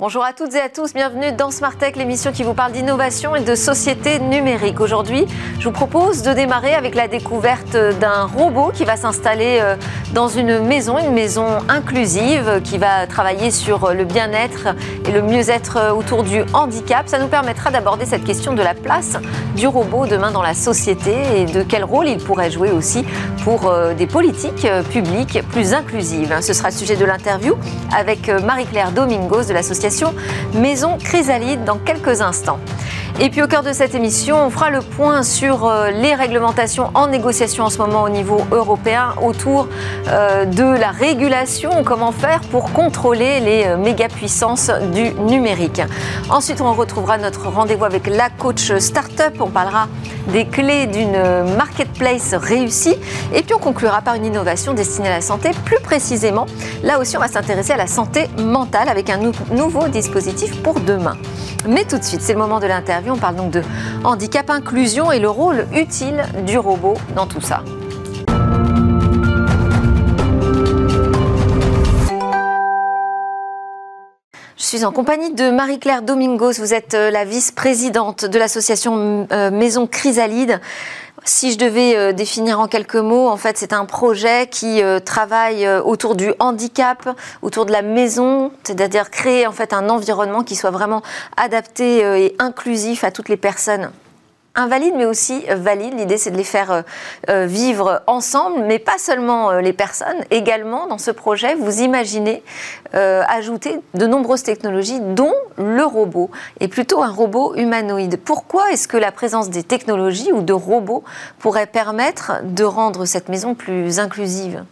Bonjour à toutes et à tous, bienvenue dans Smart Tech, l'émission qui vous parle d'innovation et de société numérique. Aujourd'hui, je vous propose de démarrer avec la découverte d'un robot qui va s'installer euh, dans une maison, une maison inclusive qui va travailler sur le bien-être et le mieux-être autour du handicap. Ça nous permettra d'aborder cette question de la place du robot demain dans la société et de quel rôle il pourrait jouer aussi pour euh, des politiques euh, publiques plus inclusives. Ce sera le sujet de l'interview avec Marie-Claire Domingos de l'association Maison Chrysalide dans quelques instants. Et puis au cœur de cette émission, on fera le point sur euh, les réglementations en négociation en ce moment au niveau européen autour euh, de la régulation, comment faire pour contrôler les euh, méga-puissances du numérique? Ensuite, on retrouvera notre rendez-vous avec la coach startup. On parlera des clés d'une marketplace réussie. Et puis on conclura par une innovation destinée à la santé. Plus précisément, là aussi, on va s'intéresser à la santé mentale avec un nouveau dispositif pour demain. Mais tout de suite, c'est le moment de l'interview. On parle donc de handicap inclusion et le rôle utile du robot dans tout ça. Je suis en compagnie de Marie-Claire Domingos. Vous êtes euh, la vice-présidente de l'association euh, Maison Chrysalide. Si je devais euh, définir en quelques mots, en fait, c'est un projet qui travaille autour du handicap, autour de la maison, c'est-à-dire créer en fait un environnement qui soit vraiment adapté et inclusif à toutes les personnes invalides mais aussi valides. L'idée, c'est de les faire euh, euh, vivre ensemble, mais pas seulement euh, les personnes. Également, dans ce projet, vous imaginez ajouter de nombreuses technologies, dont le robot, et plutôt un robot humanoïde. Pourquoi est-ce que la présence des technologies ou de robots pourrait permettre de rendre cette maison plus inclusive?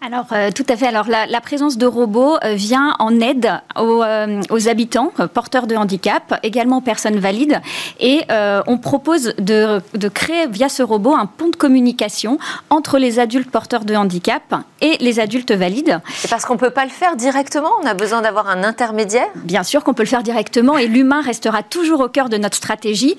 Alors euh, tout à fait. Alors la, présence de robots euh, vient en aide aux, euh, habitants porteurs de handicap, également aux personnes valides, et on propose de, de, créer via ce robot un pont de communication entre les adultes porteurs de handicap et les adultes valides. C'est parce qu'on ne peut pas le faire directement? On a besoin d'avoir un intermédiaire? Bien sûr qu'on peut le faire directement, et l'humain restera toujours au cœur de notre stratégie.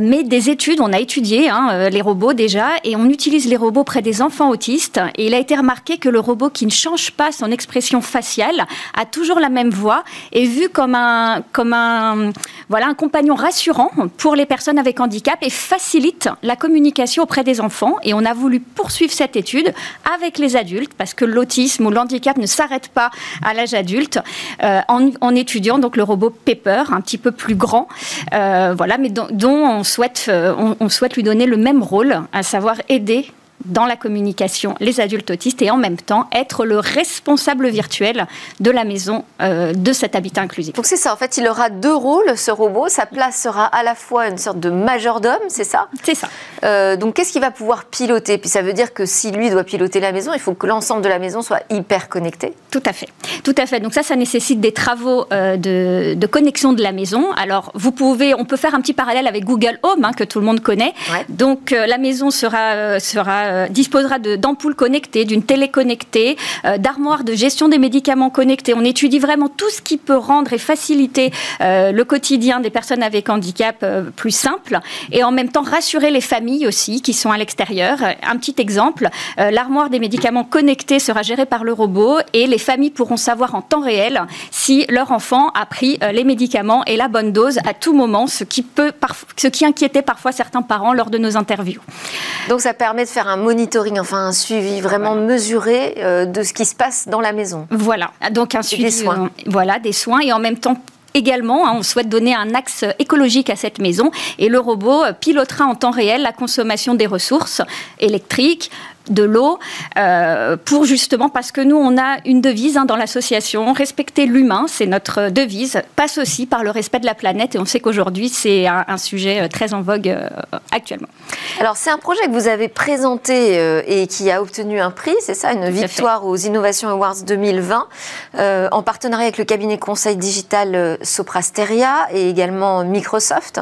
mais des études, on a étudié hein, les robots déjà, et on utilise les robots près des enfants autistes. Et il a été remarqué que le le robot qui ne change pas son expression faciale a toujours la même voix et vu comme un, comme un, voilà, un compagnon rassurant pour les personnes avec handicap et facilite la communication auprès des enfants. Et on a voulu poursuivre cette étude avec les adultes parce que l'autisme ou l'handicap ne s'arrête pas à l'âge adulte euh, en, étudiant donc le robot Pepper, un petit peu plus grand, euh, voilà, mais dont, on, souhaite, euh, on souhaite lui donner le même rôle, à savoir aider dans la communication les adultes autistes et en même temps être le responsable virtuel de la maison euh, de cet habitat inclusif. Donc c'est ça, en fait, il aura deux rôles, ce robot. Sa place sera à la fois une sorte de majordome, c'est ça? C'est ça. Euh, donc qu'est-ce qu'il va pouvoir piloter? Puis ça veut dire que si lui doit piloter la maison, il faut que l'ensemble de la maison soit hyper connecté. Tout à fait. Tout à fait. Donc ça, ça nécessite des travaux euh, de, connexion de la maison. Alors vous pouvez, on peut faire un petit parallèle avec Google Home, hein, que tout le monde connaît. Donc la maison sera, sera euh, disposera d'ampoules connectées, d'une télé connectée, euh, d'armoires de gestion des médicaments connectés. On étudie vraiment tout ce qui peut rendre et faciliter euh, le quotidien des personnes avec handicap plus simple et en même temps rassurer les familles aussi qui sont à l'extérieur. Un petit exemple, l'armoire des médicaments connectés sera gérée par le robot et les familles pourront savoir en temps réel si leur enfant a pris les médicaments et la bonne dose à tout moment, ce qui peut ce qui inquiétait parfois certains parents lors de nos interviews. Donc ça permet de faire un monitoring, enfin un suivi vraiment mesuré euh, de ce qui se passe dans la maison. Voilà, donc un suivi, des soins. Euh, voilà, des soins et en même temps Également, hein, on souhaite donner un axe écologique à cette maison et le robot pilotera en temps réel la consommation des ressources électriques, de l'eau, euh, pour justement, parce que nous, on a une devise hein, dans l'association, respecter l'humain, c'est notre devise, passe aussi par le respect de la planète, et on sait qu'aujourd'hui, c'est un, sujet euh, très en vogue euh, actuellement. Alors, c'est un projet que vous avez présenté et qui a obtenu un prix, c'est ça, une victoire aux Innovation Awards 2020, en partenariat avec le cabinet conseil digital Soprasteria et également Microsoft.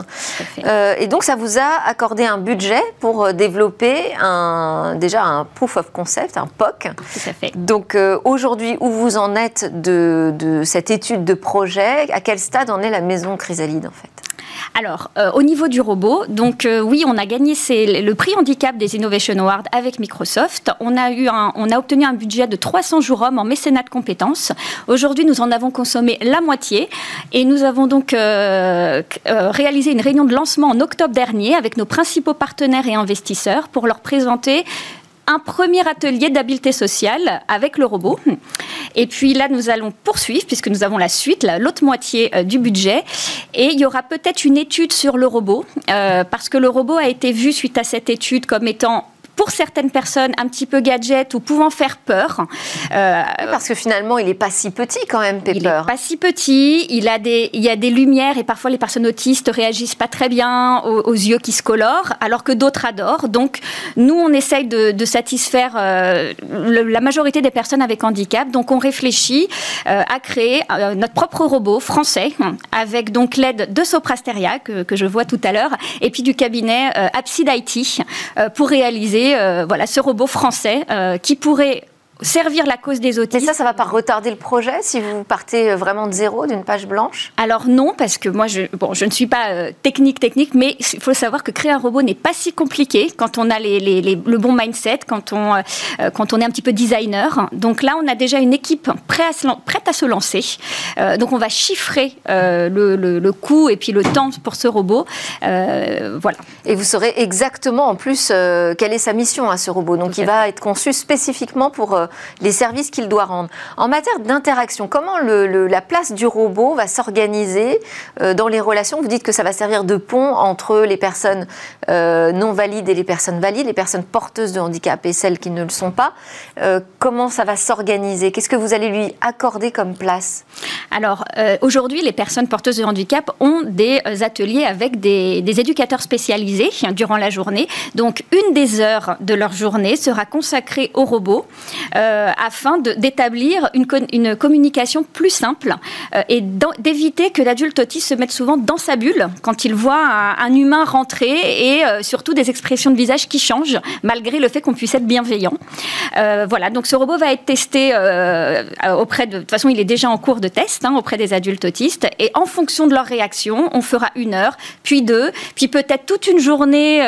et donc, ça vous a accordé un budget pour développer un, déjà un proof of concept, un POC. Tout à fait. Donc euh, aujourd'hui, où vous en êtes de, cette étude de projet? À quel stade en est la maison Chrysalide en fait? Alors, euh, au niveau du robot, donc euh, oui, on a gagné le prix handicap des Innovation Awards avec Microsoft. On a, eu on a obtenu un budget de 300 jours hommes en mécénat de compétences. Aujourd'hui, nous en avons consommé la moitié et nous avons donc réalisé une réunion de lancement en octobre dernier avec nos principaux partenaires et investisseurs pour leur présenter un premier atelier d'habileté sociale avec le robot. Et puis là, nous allons poursuivre puisque nous avons la suite, l'autre moitié euh, du budget. Et il y aura peut-être une étude sur le robot euh, parce que le robot a été vu suite à cette étude comme étant pour certaines personnes un petit peu gadget ou pouvant faire peur. Euh, parce que finalement, il n'est pas si petit quand même, Pepper. Il n'est pas si petit, il, a des, il y a des lumières et parfois les personnes autistes réagissent pas très bien aux, yeux qui se colorent, alors que d'autres adorent. Donc, nous, on essaye de, satisfaire euh, la majorité des personnes avec handicap. Donc, on réfléchit euh, à créer notre propre robot français, avec donc l'aide de Soprasteria, que, que, je vois tout à l'heure, et puis du cabinet Abside IT, pour réaliser euh, voilà, ce robot français euh, qui pourrait servir la cause des autistes. Mais ça, ça va pas retarder le projet si vous partez euh, vraiment de zéro, d'une page blanche? Alors non, parce que moi, je, bon, je ne suis pas euh, technique, technique, mais il faut savoir que créer un robot n'est pas si compliqué quand on a les, les, le bon mindset, quand on, euh, quand on est un petit peu designer. Donc là, on a déjà une équipe prête à se, prête à se lancer. donc on va chiffrer le, le, coût et puis le temps pour ce robot. voilà. Et vous saurez exactement en plus quelle est sa mission à ce robot. Donc il va être conçu spécifiquement pour les services qu'il doit rendre. En matière d'interaction, comment la place du robot va s'organiser euh, dans les relations? Vous dites que ça va servir de pont entre les personnes euh, non valides et les personnes valides, les personnes porteuses de handicap et celles qui ne le sont pas. Euh, comment ça va s'organiser? Qu'est-ce que vous allez lui accorder comme place? Alors, aujourd'hui, les personnes porteuses de handicap ont des ateliers avec des, des éducateurs spécialisés durant la journée. Donc, une des heures de leur journée sera consacrée au robot. Euh, afin d'établir une, une, communication plus simple euh, et d'éviter que l'adulte autiste se mette souvent dans sa bulle quand il voit un, humain rentrer et euh, surtout des expressions de visage qui changent malgré le fait qu'on puisse être bienveillant. voilà, donc ce robot va être testé auprès de... De toute façon, il est déjà en cours de test hein, auprès des adultes autistes et en fonction de leur réaction, on fera une heure, puis deux, puis peut-être toute une journée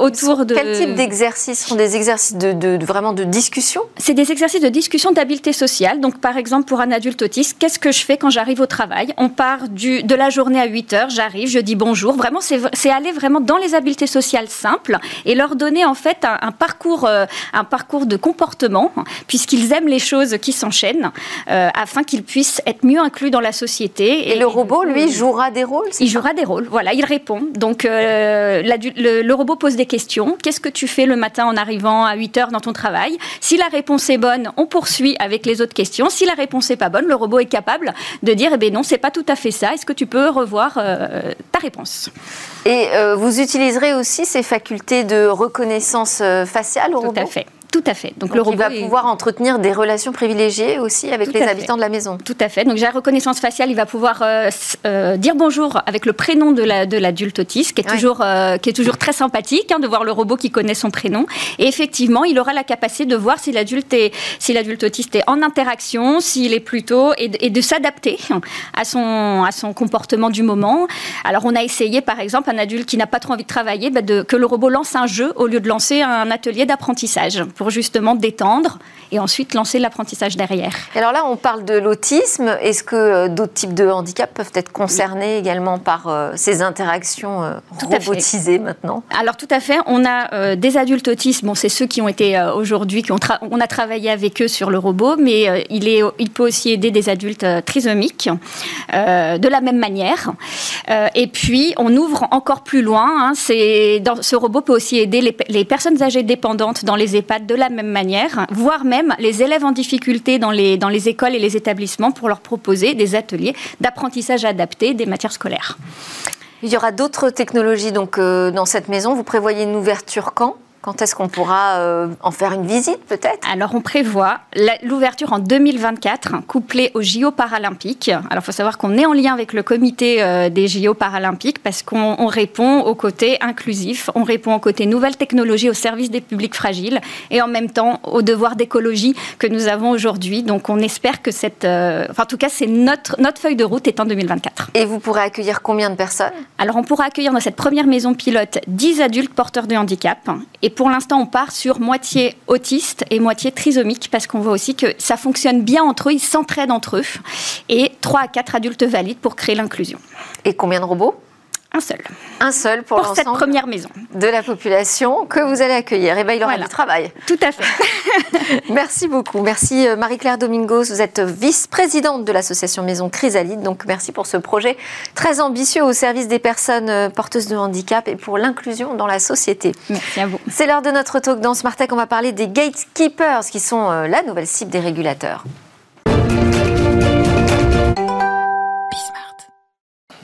autour de... Quel type d'exercices sont des exercices de, de, vraiment de discussion? C'est des exercices de discussion d'habileté sociale. Donc, par exemple, pour un adulte autiste, qu'est-ce que je fais quand j'arrive au travail? On part du, de la journée à 8 heures, j'arrive, je dis bonjour. Vraiment, c'est aller vraiment dans les habiletés sociales simples et leur donner en fait un, parcours, euh, un parcours de comportement, puisqu'ils aiment les choses qui s'enchaînent, euh, afin qu'ils puissent être mieux inclus dans la société. Et, le robot, lui, jouera des rôles Il jouera des rôles, voilà, il répond. Donc, euh, le, le robot pose des questions. Qu'est-ce que tu fais le matin en arrivant à 8 heures dans ton travail? Si la réponse est bonne, on poursuit avec les autres questions. Si la réponse n'est pas bonne, le robot est capable de dire eh bien non, c'est pas tout à fait ça. Est-ce que tu peux revoir euh, ta réponse? Et euh, vous utiliserez aussi ces facultés de reconnaissance euh, faciale au robot Tout à fait. Tout à fait. Donc, le robot il va pouvoir entretenir des relations privilégiées aussi avec les habitants de la maison. Tout à fait. Donc j'ai la reconnaissance faciale, il va pouvoir euh, euh, dire bonjour avec le prénom de l'adulte autiste, qui est toujours euh, qui est toujours très sympathique hein, de voir le robot qui connaît son prénom. Et effectivement, il aura la capacité de voir si l'adulte si autiste est en interaction, s'il est plutôt et, de s'adapter à son à son comportement du moment. Alors on a essayé par exemple un adulte qui n'a pas trop envie de travailler, bah, de, que le robot lance un jeu au lieu de lancer un atelier d'apprentissage pour justement détendre et ensuite lancer l'apprentissage derrière. alors là, on parle de l'autisme. Est-ce que euh, d'autres types de handicaps peuvent être concernés également par euh, ces interactions euh, robotisées maintenant? Alors tout à fait. On a des adultes autistes. Bon, c'est ceux qui ont été aujourd'hui, qui ont on a travaillé avec eux sur le robot, mais il, est, il peut aussi aider des adultes trisomiques de la même manière. et puis, on ouvre encore plus loin. Hein, dans, ce robot peut aussi aider les, les personnes âgées dépendantes dans les EHPAD de la même manière, voire même les élèves en difficulté dans les, dans les écoles et les établissements pour leur proposer des ateliers d'apprentissage adapté des matières scolaires. Il y aura d'autres technologies donc, euh, dans cette maison. Vous prévoyez une ouverture quand? Quand est-ce qu'on pourra euh, en faire une visite peut-être? Alors on prévoit l'ouverture en 2024, couplée aux JO paralympiques. Alors il faut savoir qu'on est en lien avec le comité euh, des JO paralympiques parce qu'on répond au côté inclusif, on répond au côté nouvelles technologies au service des publics fragiles et en même temps au devoir d'écologie que nous avons aujourd'hui. Donc on espère que cette... Euh, enfin en tout cas c'est notre, notre feuille de route est en 2024. Et vous pourrez accueillir combien de personnes? Alors on pourra accueillir dans cette première maison pilote 10 adultes porteurs de handicap et pour l'instant, on part sur moitié autiste et moitié trisomique parce qu'on voit aussi que ça fonctionne bien entre eux, ils s'entraident entre eux. Et 3 à 4 adultes valides pour créer l'inclusion. Et combien de robots? Un seul. Un seul pour, pour cette première maison. De la population que vous allez accueillir. Et eh bien, il aura du travail. Tout à fait. merci beaucoup. Merci euh, Marie-Claire Domingos. Vous êtes vice-présidente de l'association Maison Chrysalide. Donc, merci pour ce projet très ambitieux au service des personnes euh, porteuses de handicap et pour l'inclusion dans la société. Merci à vous. C'est l'heure de notre talk dans Smart On va parler des gatekeepers qui sont euh, la nouvelle cible des régulateurs.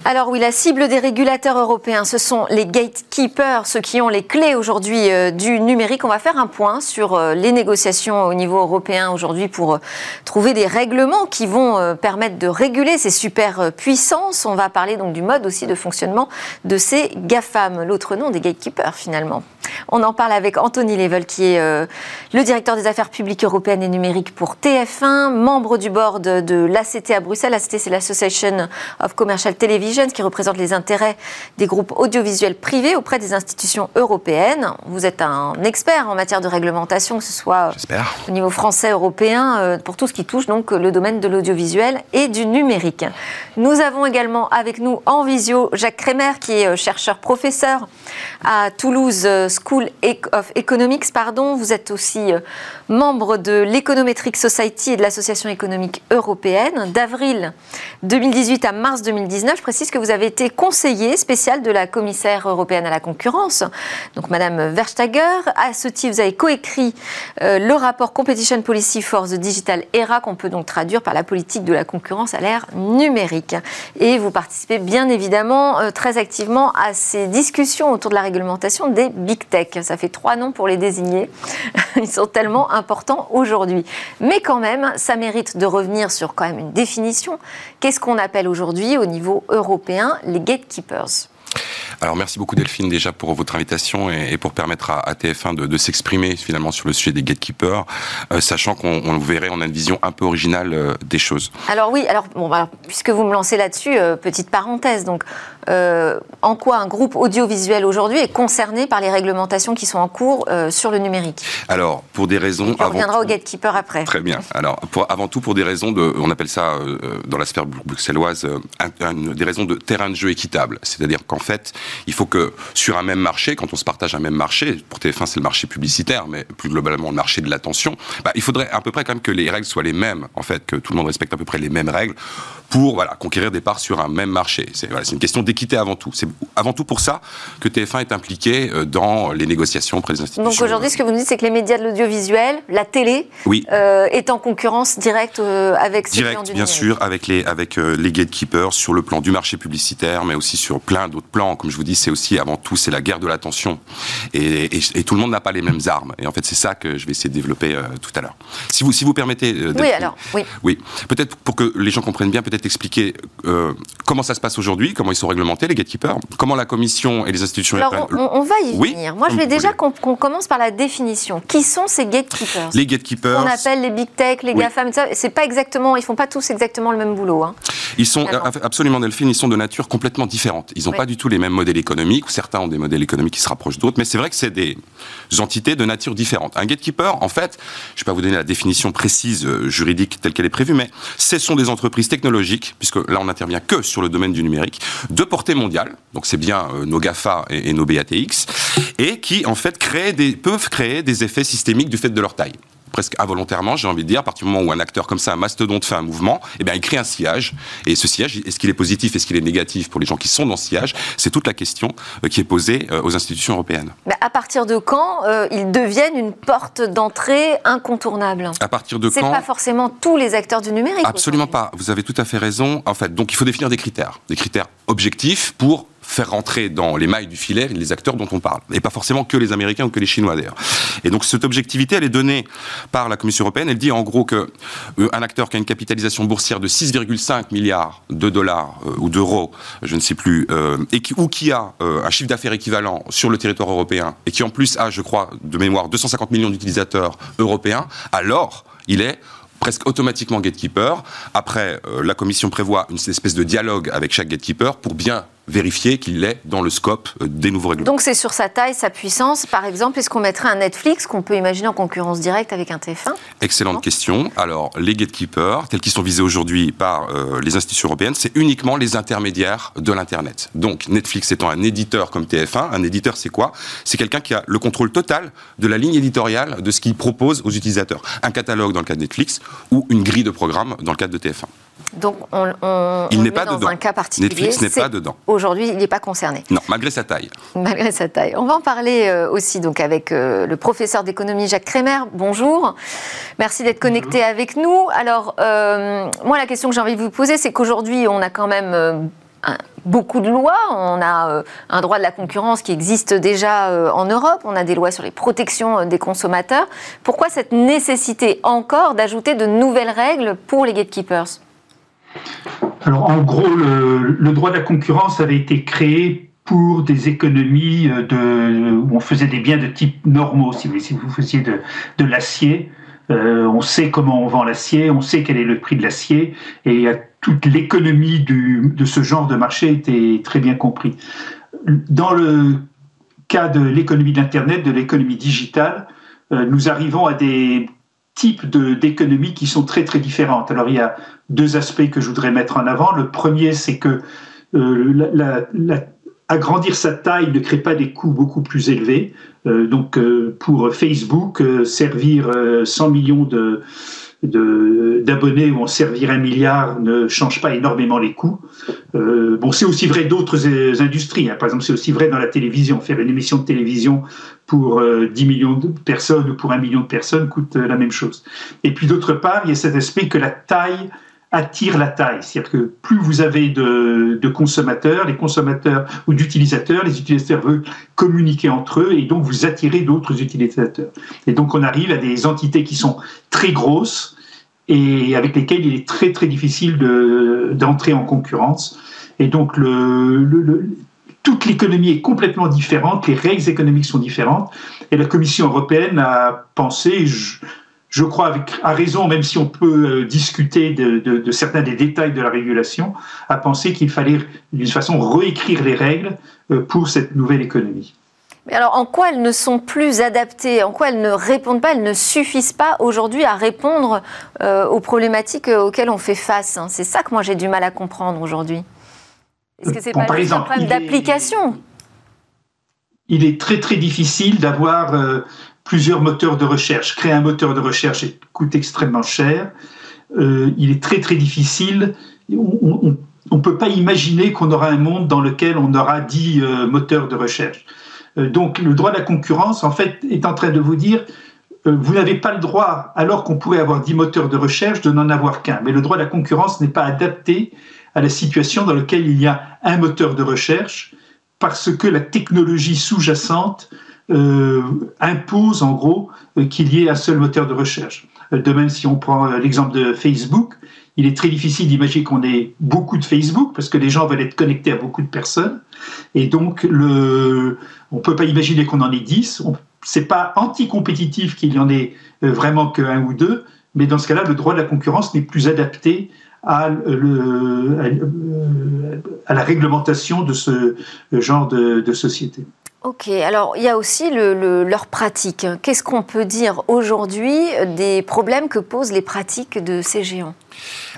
Alors oui, la cible des régulateurs européens, ce sont les gatekeepers, ceux qui ont les clés aujourd'hui euh, du numérique. On va faire un point sur euh, les négociations au niveau européen aujourd'hui pour euh, trouver des règlements qui vont permettre de réguler ces super puissances. On va parler donc du mode aussi de fonctionnement de ces GAFAM, l'autre nom des gatekeepers finalement. On en parle avec Anthony Level, qui est le directeur des affaires publiques européennes et numériques pour TF1, membre du board de l'ACT à Bruxelles. L'ACT, c'est l'Association of Commercial Television, qui représente les intérêts des groupes audiovisuels privés auprès des institutions européennes. Vous êtes un expert en matière de réglementation, que ce soit au niveau français, européen, euh, pour tout ce qui touche donc le domaine de l'audiovisuel et du numérique. Nous avons également avec nous en visio Jacques Kremer, qui est euh, chercheur professeur à Toulouse School of Economics, pardon. Vous êtes aussi euh, membre de l'Econometric Society et de l'Association économique européenne. D'avril 2018 à mars 2019, je précise que vous avez été conseiller spécial de la commissaire européenne à la concurrence, donc Madame Verstager. À ce titre, vous avez coécrit euh, le rapport Competition Policy for the Digital Era, qu'on peut donc traduire par la politique de la concurrence à l'ère numérique. Et vous participez bien évidemment euh, très activement à ces discussions autour de la réglementation des big tech. Ça fait trois noms pour les désigner. Ils sont tellement importants aujourd'hui. Mais quand même, ça mérite de revenir sur quand même une définition. Qu'est-ce qu'on appelle aujourd'hui au niveau européen les gatekeepers alors merci beaucoup Delphine déjà pour votre invitation et, pour permettre à, TF1 de, s'exprimer finalement sur le sujet des gatekeepers, euh, sachant qu'on verrait, on a une vision un peu originale euh, des choses. Alors oui, alors, bon, puisque vous me lancez là-dessus, euh, petite parenthèse, donc en quoi un groupe audiovisuel aujourd'hui est concerné par les réglementations qui sont en cours sur le numérique Alors pour des raisons... on reviendra au gatekeeper après. Très bien. Alors pour, avant tout pour des raisons de, on appelle ça dans la sphère bruxelloise, des raisons de terrain de jeu équitable, c'est-à-dire qu'en fait il faut que sur un même marché, quand on se partage un même marché, pour TF1 c'est le marché publicitaire, mais plus globalement le marché de l'attention, bah, il faudrait à peu près quand même que les règles soient les mêmes, en fait, que tout le monde respecte à peu près les mêmes règles pour voilà, conquérir des parts sur un même marché. C'est voilà, une question d'équité avant tout. C'est avant tout pour ça que TF1 est impliqué euh, dans les négociations auprès des institutions. Donc aujourd'hui, ce que vous nous dites, c'est que les médias de l'audiovisuel, la télé, oui. euh, est en concurrence directe euh, avec ces Direct, bien sûr, avec les, avec euh, les gatekeepers sur le plan du marché publicitaire, mais aussi sur plein d'autres plans. Comme je vous dis, c'est aussi avant tout, c'est la guerre de l'attention. Et, et, tout le monde n'a pas les mêmes armes. Et en fait, c'est ça que je vais essayer de développer tout à l'heure. Si vous, si vous permettez. oui, alors, oui. Oui, peut-être pour que les gens comprennent bien, peut-être expliquer euh, comment ça se passe aujourd'hui, comment ils sont réglementés, les gatekeepers, comment la Commission et les institutions Alors, on, va y venir. Moi, je vais déjà qu'on commence par la définition. Qui sont ces gatekeepers? Les gatekeepers. On appelle les big tech, les GAFAM, c'est pas exactement, ils font pas tous exactement le même boulot. Hein, ils sont absolument, Delphine, ils sont de nature complètement différente. Ils n'ont pas du tout les mêmes modèles économiques, certains ont des modèles économiques qui se rapprochent d'autres, mais c'est vrai que c'est des entités de nature différente. Un gatekeeper, en fait, je ne vais pas vous donner la définition précise euh, juridique telle qu'elle est prévue, mais ce sont des entreprises technologiques, puisque là on n'intervient que sur le domaine du numérique, de portée mondiale, donc c'est bien euh, nos GAFA et, nos BATX, et qui en fait créent des, peuvent créer des effets systémiques du fait de leur taille presque involontairement, j'ai envie de dire, à partir du moment où un acteur comme ça, un mastodonte, fait un mouvement, eh bien, il crée un sillage. Et ce sillage, est-ce qu'il est positif, est-ce qu'il est négatif pour les gens qui sont dans ce sillage? C'est toute la question euh, qui est posée euh, aux institutions européennes. Mais à partir de quand euh, ils deviennent une porte d'entrée incontournable? À partir de quand C'est pas forcément tous les acteurs du numérique. Absolument pas. Vous avez tout à fait raison. En fait, donc il faut définir des critères, des critères objectifs pour faire rentrer dans les mailles du filet les acteurs dont on parle. Et pas forcément que les Américains ou que les Chinois d'ailleurs. Et donc cette objectivité, elle est donnée par la Commission européenne. Elle dit en gros que euh, un acteur qui a une capitalisation boursière de 6,5 milliards de dollars euh, ou d'euros, je ne sais plus, euh, et qui, ou qui a un chiffre d'affaires équivalent sur le territoire européen et qui en plus a, je crois, de mémoire 250 millions d'utilisateurs européens, alors il est presque automatiquement gatekeeper. Après, la Commission prévoit une espèce de dialogue avec chaque gatekeeper pour bien vérifier qu'il est dans le scope euh, des nouveaux règlements. Donc c'est sur sa taille, sa puissance. Par exemple, est-ce qu'on mettrait un Netflix qu'on peut imaginer en concurrence directe avec un TF1 Excellente question. Alors, les gatekeepers, tels qu'ils sont visés aujourd'hui par euh, les institutions européennes, c'est uniquement les intermédiaires de l'Internet. Donc, Netflix étant un éditeur comme TF1, un éditeur, c'est quoi? C'est quelqu'un qui a le contrôle total de la ligne éditoriale de ce qu'il propose aux utilisateurs. Un catalogue dans le cas de Netflix ou une grille de programme dans le cadre de TF1. Donc, on, on, il n'est pas dans dedans. un cas particulier. Netflix n'est pas dedans. Aujourd'hui, il n'est pas concerné. Non, malgré sa taille. Malgré sa taille. On va en parler euh, aussi donc avec euh, le professeur d'économie Jacques Crémer. Bonjour. Merci d'être connecté avec nous. Alors, euh, moi, la question que j'ai envie de vous poser, c'est qu'aujourd'hui, on a quand même beaucoup de lois. On a un droit de la concurrence qui existe déjà en Europe. On a des lois sur les protections des consommateurs. Pourquoi cette nécessité encore d'ajouter de nouvelles règles pour les gatekeepers? Alors en gros, le, droit de la concurrence avait été créé pour des économies de, où on faisait des biens de type normaux. Si vous, si vous faisiez de, de l'acier, euh, on sait comment on vend l'acier, on sait quel est le prix de l'acier, et toute l'économie de ce genre de marché était très bien compris. Dans le cas de l'économie d'Internet, de l'économie digitale, euh, nous arrivons à des types d'économies qui sont très très différentes. Alors il y a deux aspects que je voudrais mettre en avant. Le premier, c'est que euh, agrandir sa taille ne crée pas des coûts beaucoup plus élevés. Euh, donc euh, pour Facebook, servir 100 millions de, d'abonnés ou en servir un milliard ne change pas énormément les coûts. Euh, bon, c'est aussi vrai d'autres industries. Hein. Par exemple, c'est aussi vrai dans la télévision. Faire une émission de télévision pour 10 euh, millions de personnes ou pour un million de personnes coûte euh, la même chose. Et puis d'autre part, il y a cet aspect que la taille attire la taille. C'est-à-dire que plus vous avez de, consommateurs, les consommateurs ou d'utilisateurs, les utilisateurs veulent communiquer entre eux et donc vous attirez d'autres utilisateurs. Et donc on arrive à des entités qui sont très grosses et avec lesquelles il est très très difficile d'entrer en concurrence. Et donc toute l'économie est complètement différente, les règles économiques sont différentes, et la Commission européenne a pensé, crois avec, à raison, même si on peut euh, discuter de, certains des détails de la régulation, à penser qu'il fallait d'une façon réécrire les règles euh, pour cette nouvelle économie. Mais alors, en quoi elles ne sont plus adaptées? En quoi elles ne répondent pas? Elles ne suffisent pas aujourd'hui à répondre euh, aux problématiques auxquelles on fait face hein? C'est ça que moi j'ai du mal à comprendre aujourd'hui. Est-ce que c'est pas un problème d'application? Il est très très difficile d'avoir plusieurs moteurs de recherche. Créer un moteur de recherche coûte extrêmement cher. Euh, il est très très difficile. On ne peut pas imaginer qu'on aura un monde dans lequel on aura dix euh, moteurs de recherche. Euh, donc le droit de la concurrence, en fait, est en train de vous dire, vous n'avez pas le droit, alors qu'on pourrait avoir dix moteurs de recherche, de n'en avoir qu'un. Mais le droit de la concurrence n'est pas adapté à la situation dans laquelle il y a un moteur de recherche, parce que la technologie sous-jacente euh, impose en gros euh, qu'il y ait un seul moteur de recherche. Euh, de même, si on prend l'exemple de Facebook, il est très difficile d'imaginer qu'on ait beaucoup de Facebook parce que les gens veulent être connectés à beaucoup de personnes. Et donc, on ne peut pas imaginer qu'on en ait 10. Ce n'est pas anti-compétitif qu'il y en ait vraiment qu'un ou deux, mais dans ce cas-là, le droit de la concurrence n'est plus adapté à, la réglementation de ce genre de, de société. Ok, alors il y a aussi le, leur pratique. Qu'est-ce qu'on peut dire aujourd'hui des problèmes que posent les pratiques de ces géants?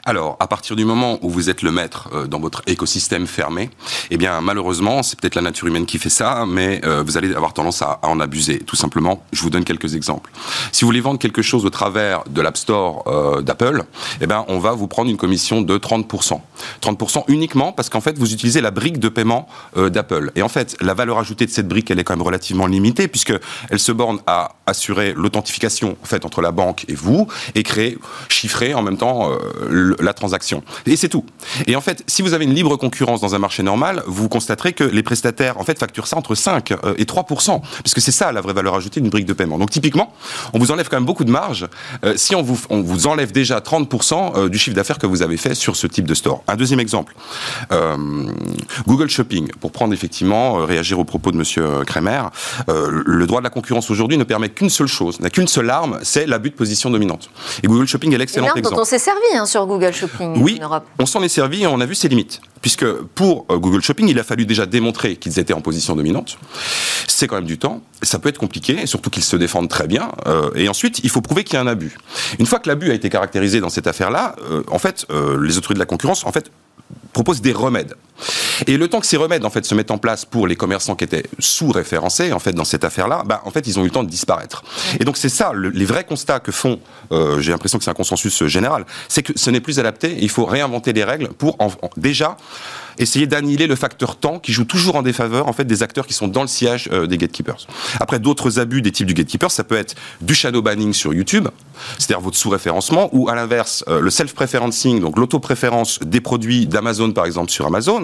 Alors, à partir du moment où vous êtes le maître euh, dans votre écosystème fermé, eh bien, malheureusement, c'est peut-être la nature humaine qui fait ça, mais euh, vous allez avoir tendance à, en abuser, tout simplement. Je vous donne quelques exemples. Si vous voulez vendre quelque chose au travers de l'App Store euh, d'Apple, eh bien, on va vous prendre une commission de 30%. 30% uniquement parce qu'en fait, vous utilisez la brique de paiement d'Apple. Et en fait, la valeur ajoutée de cette brique, elle est quand même relativement limitée, puisqu'elle se borne à assurer l'authentification en fait, entre la banque et vous, et créer, chiffrer en même temps la transaction. Et c'est tout. Et en fait, si vous avez une libre concurrence dans un marché normal, vous constaterez que les prestataires, en fait, facturent ça entre 5 et 3% puisque c'est ça la vraie valeur ajoutée d'une brique de paiement. Donc typiquement, on vous enlève quand même beaucoup de marge si on vous, on vous enlève déjà 30% du chiffre d'affaires que vous avez fait sur ce type de store. Un deuxième exemple, Google Shopping, pour prendre effectivement, réagir aux propos de Monsieur Kremer, le droit de la concurrence aujourd'hui ne permet qu'une seule chose, n'a qu'une seule arme, c'est l'abus de position dominante. Et Google Shopping est l'excellent exemple. dont on s'est servi hein, sur Google Shopping oui, en Europe. on s'en est servi et on a vu ses limites. Puisque pour euh, Google Shopping, il a fallu déjà démontrer qu'ils étaient en position dominante. C'est quand même du temps. Ça peut être compliqué, et surtout qu'ils se défendent très bien. Euh, et ensuite, il faut prouver qu'il y a un abus. Une fois que l'abus a été caractérisé dans cette affaire-là, euh, en fait, les autorités de la concurrence, en fait, proposent des remèdes. Et le temps que ces remèdes en fait se mettent en place pour les commerçants qui étaient sous-référencés en fait dans cette affaire-là, bah, en fait ils ont eu le temps de disparaître. Et donc c'est ça les vrais constats que font. Euh, j'ai l'impression que c'est un consensus général, c'est que ce n'est plus adapté. Il faut réinventer les règles pour déjà essayer d'annihiler le facteur temps qui joue toujours en défaveur en fait des acteurs qui sont dans le sillage euh, des gatekeepers. Après d'autres abus des types du gatekeeper, ça peut être du shadow banning sur YouTube, c'est-à-dire votre sous-référencement, ou à l'inverse euh, le self-preferencing, donc l'auto-préférence des produits d'Amazon par exemple sur Amazon.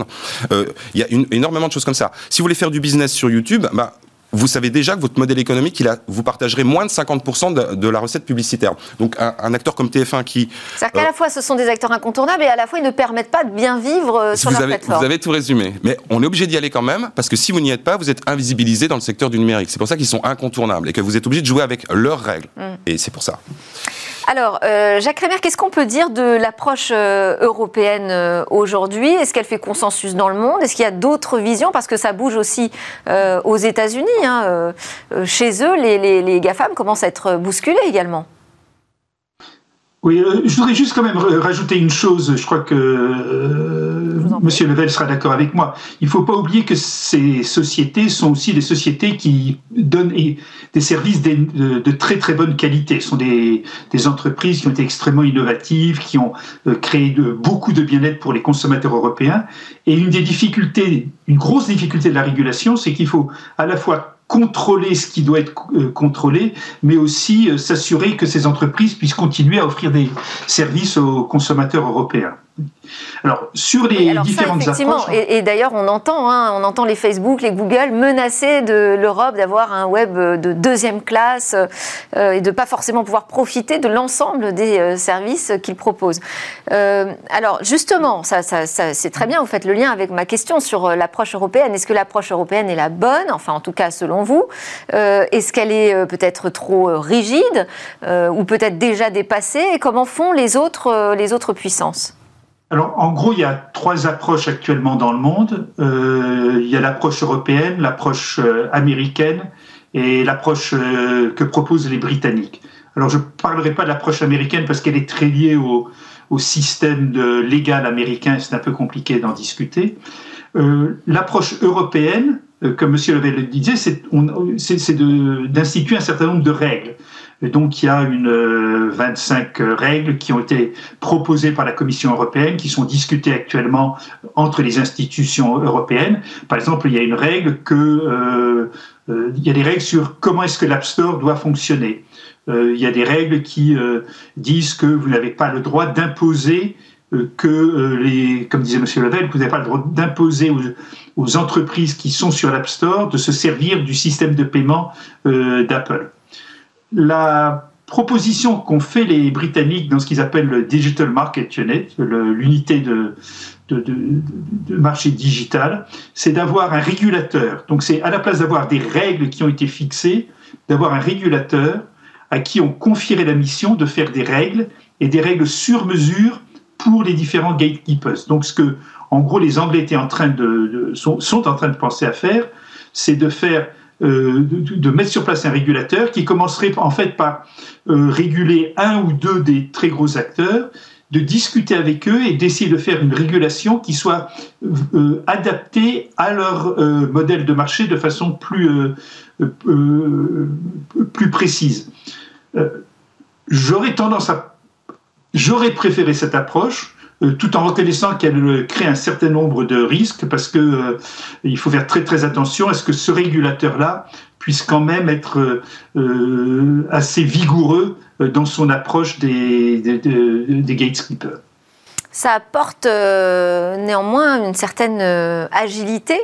Euh, il y a énormément de choses comme ça. Si vous voulez faire du business sur YouTube, bah, vous savez déjà que votre modèle économique, il a, vous partagerez moins de 50% de, la recette publicitaire. Donc un, acteur comme TF1 qui... C'est-à-dire qu'à la fois ce sont des acteurs incontournables et à la fois ils ne permettent pas de bien vivre euh, sur vous leur avez, plateforme. Vous avez tout résumé. Mais on est obligé d'y aller quand même parce que si vous n'y êtes pas, vous êtes invisibilisé dans le secteur du numérique. C'est pour ça qu'ils sont incontournables et que vous êtes obligé de jouer avec leurs règles. Mm. Et c'est pour ça. Alors, euh, Jacques Rémer, qu'est-ce qu'on peut dire de l'approche euh, européenne euh, aujourd'hui? Est-ce qu'elle fait consensus dans le monde? Est-ce qu'il y a d'autres visions? Parce que ça bouge aussi aux États-Unis. Hein, chez eux, les, les, les GAFAM commencent à être bousculés également. Oui, euh, je voudrais juste quand même rajouter une chose. Je crois que euh, Monsieur Level sera d'accord avec moi. Il ne faut pas oublier que ces sociétés sont aussi des sociétés qui donnent des services de, de très très bonne qualité. Ce sont des, des, entreprises qui ont été extrêmement innovatives, qui ont euh, créé de, beaucoup de bien-être pour les consommateurs européens. Et une des difficultés, une grosse difficulté de la régulation, c'est qu'il faut à la fois contrôler ce qui doit être euh, contrôlé, mais aussi euh, s'assurer que ces entreprises puissent continuer à offrir des services aux consommateurs européens. Alors, sur les différentes approches... Et, d'ailleurs, on entend, hein, on entend les Facebook, les Google menacer de l'Europe d'avoir un web de deuxième classe euh, et de pas forcément pouvoir profiter de l'ensemble des euh, services qu'ils proposent. Euh, alors, justement, ça, c'est très bien, vous faites le lien avec ma question sur l'approche européenne. Est-ce que l'approche européenne est la bonne, enfin, en tout cas, selon vous? Est-ce qu'elle est, peut-être trop rigide ou peut-être déjà dépassée? Et comment font les autres, les autres puissances? Alors, en gros, il y a trois approches actuellement dans le monde. Euh, il y a l'approche européenne, l'approche euh, américaine et l'approche euh, que proposent les Britanniques. Alors, je ne parlerai pas de l'approche américaine parce qu'elle est très liée au, système légal américain c'est un peu compliqué d'en discuter. L'approche européenne, comme M. Level le disait, c'est d'instituer un certain nombre de règles. Donc il y a une 25 euh, règles qui ont été proposées par la Commission européenne, qui sont discutées actuellement entre les institutions européennes. Par exemple, il y a une règle que euh, euh il y a des règles sur comment est-ce que l'App Store doit fonctionner. Euh, il y a des règles qui euh, disent que vous n'avez pas le droit d'imposer que les, comme disait M. Level, vous n'avez pas le droit d'imposer aux, aux, entreprises qui sont sur l'App Store de se servir du système de paiement d'Apple la proposition qu'ont fait les Britanniques dans ce qu'ils appellent le Digital Market Unit, l'unité de, marché digital, c'est d'avoir un régulateur. Donc c'est à la place d'avoir des règles qui ont été fixées, d'avoir un régulateur à qui on confierait la mission de faire des règles et des règles sur mesure pour les différents gatekeepers. Donc ce que, en gros, les Anglais étaient en train de, sont, sont en train de penser à faire, c'est de faire euh, de, mettre sur place un régulateur qui commencerait en fait par euh, réguler un ou deux des très gros acteurs, de discuter avec eux et d'essayer de faire une régulation qui soit euh, adaptée à leur modèle de marché de façon plus, plus précise. J'aurais tendance à... J'aurais préféré cette approche tout en reconnaissant qu'elle crée un certain nombre de risques, parce que euh, il faut faire très très attention à ce que ce régulateur-là puisse quand même être assez vigoureux dans son approche des, des, des gatekeepers. Ça apporte néanmoins une certaine agilité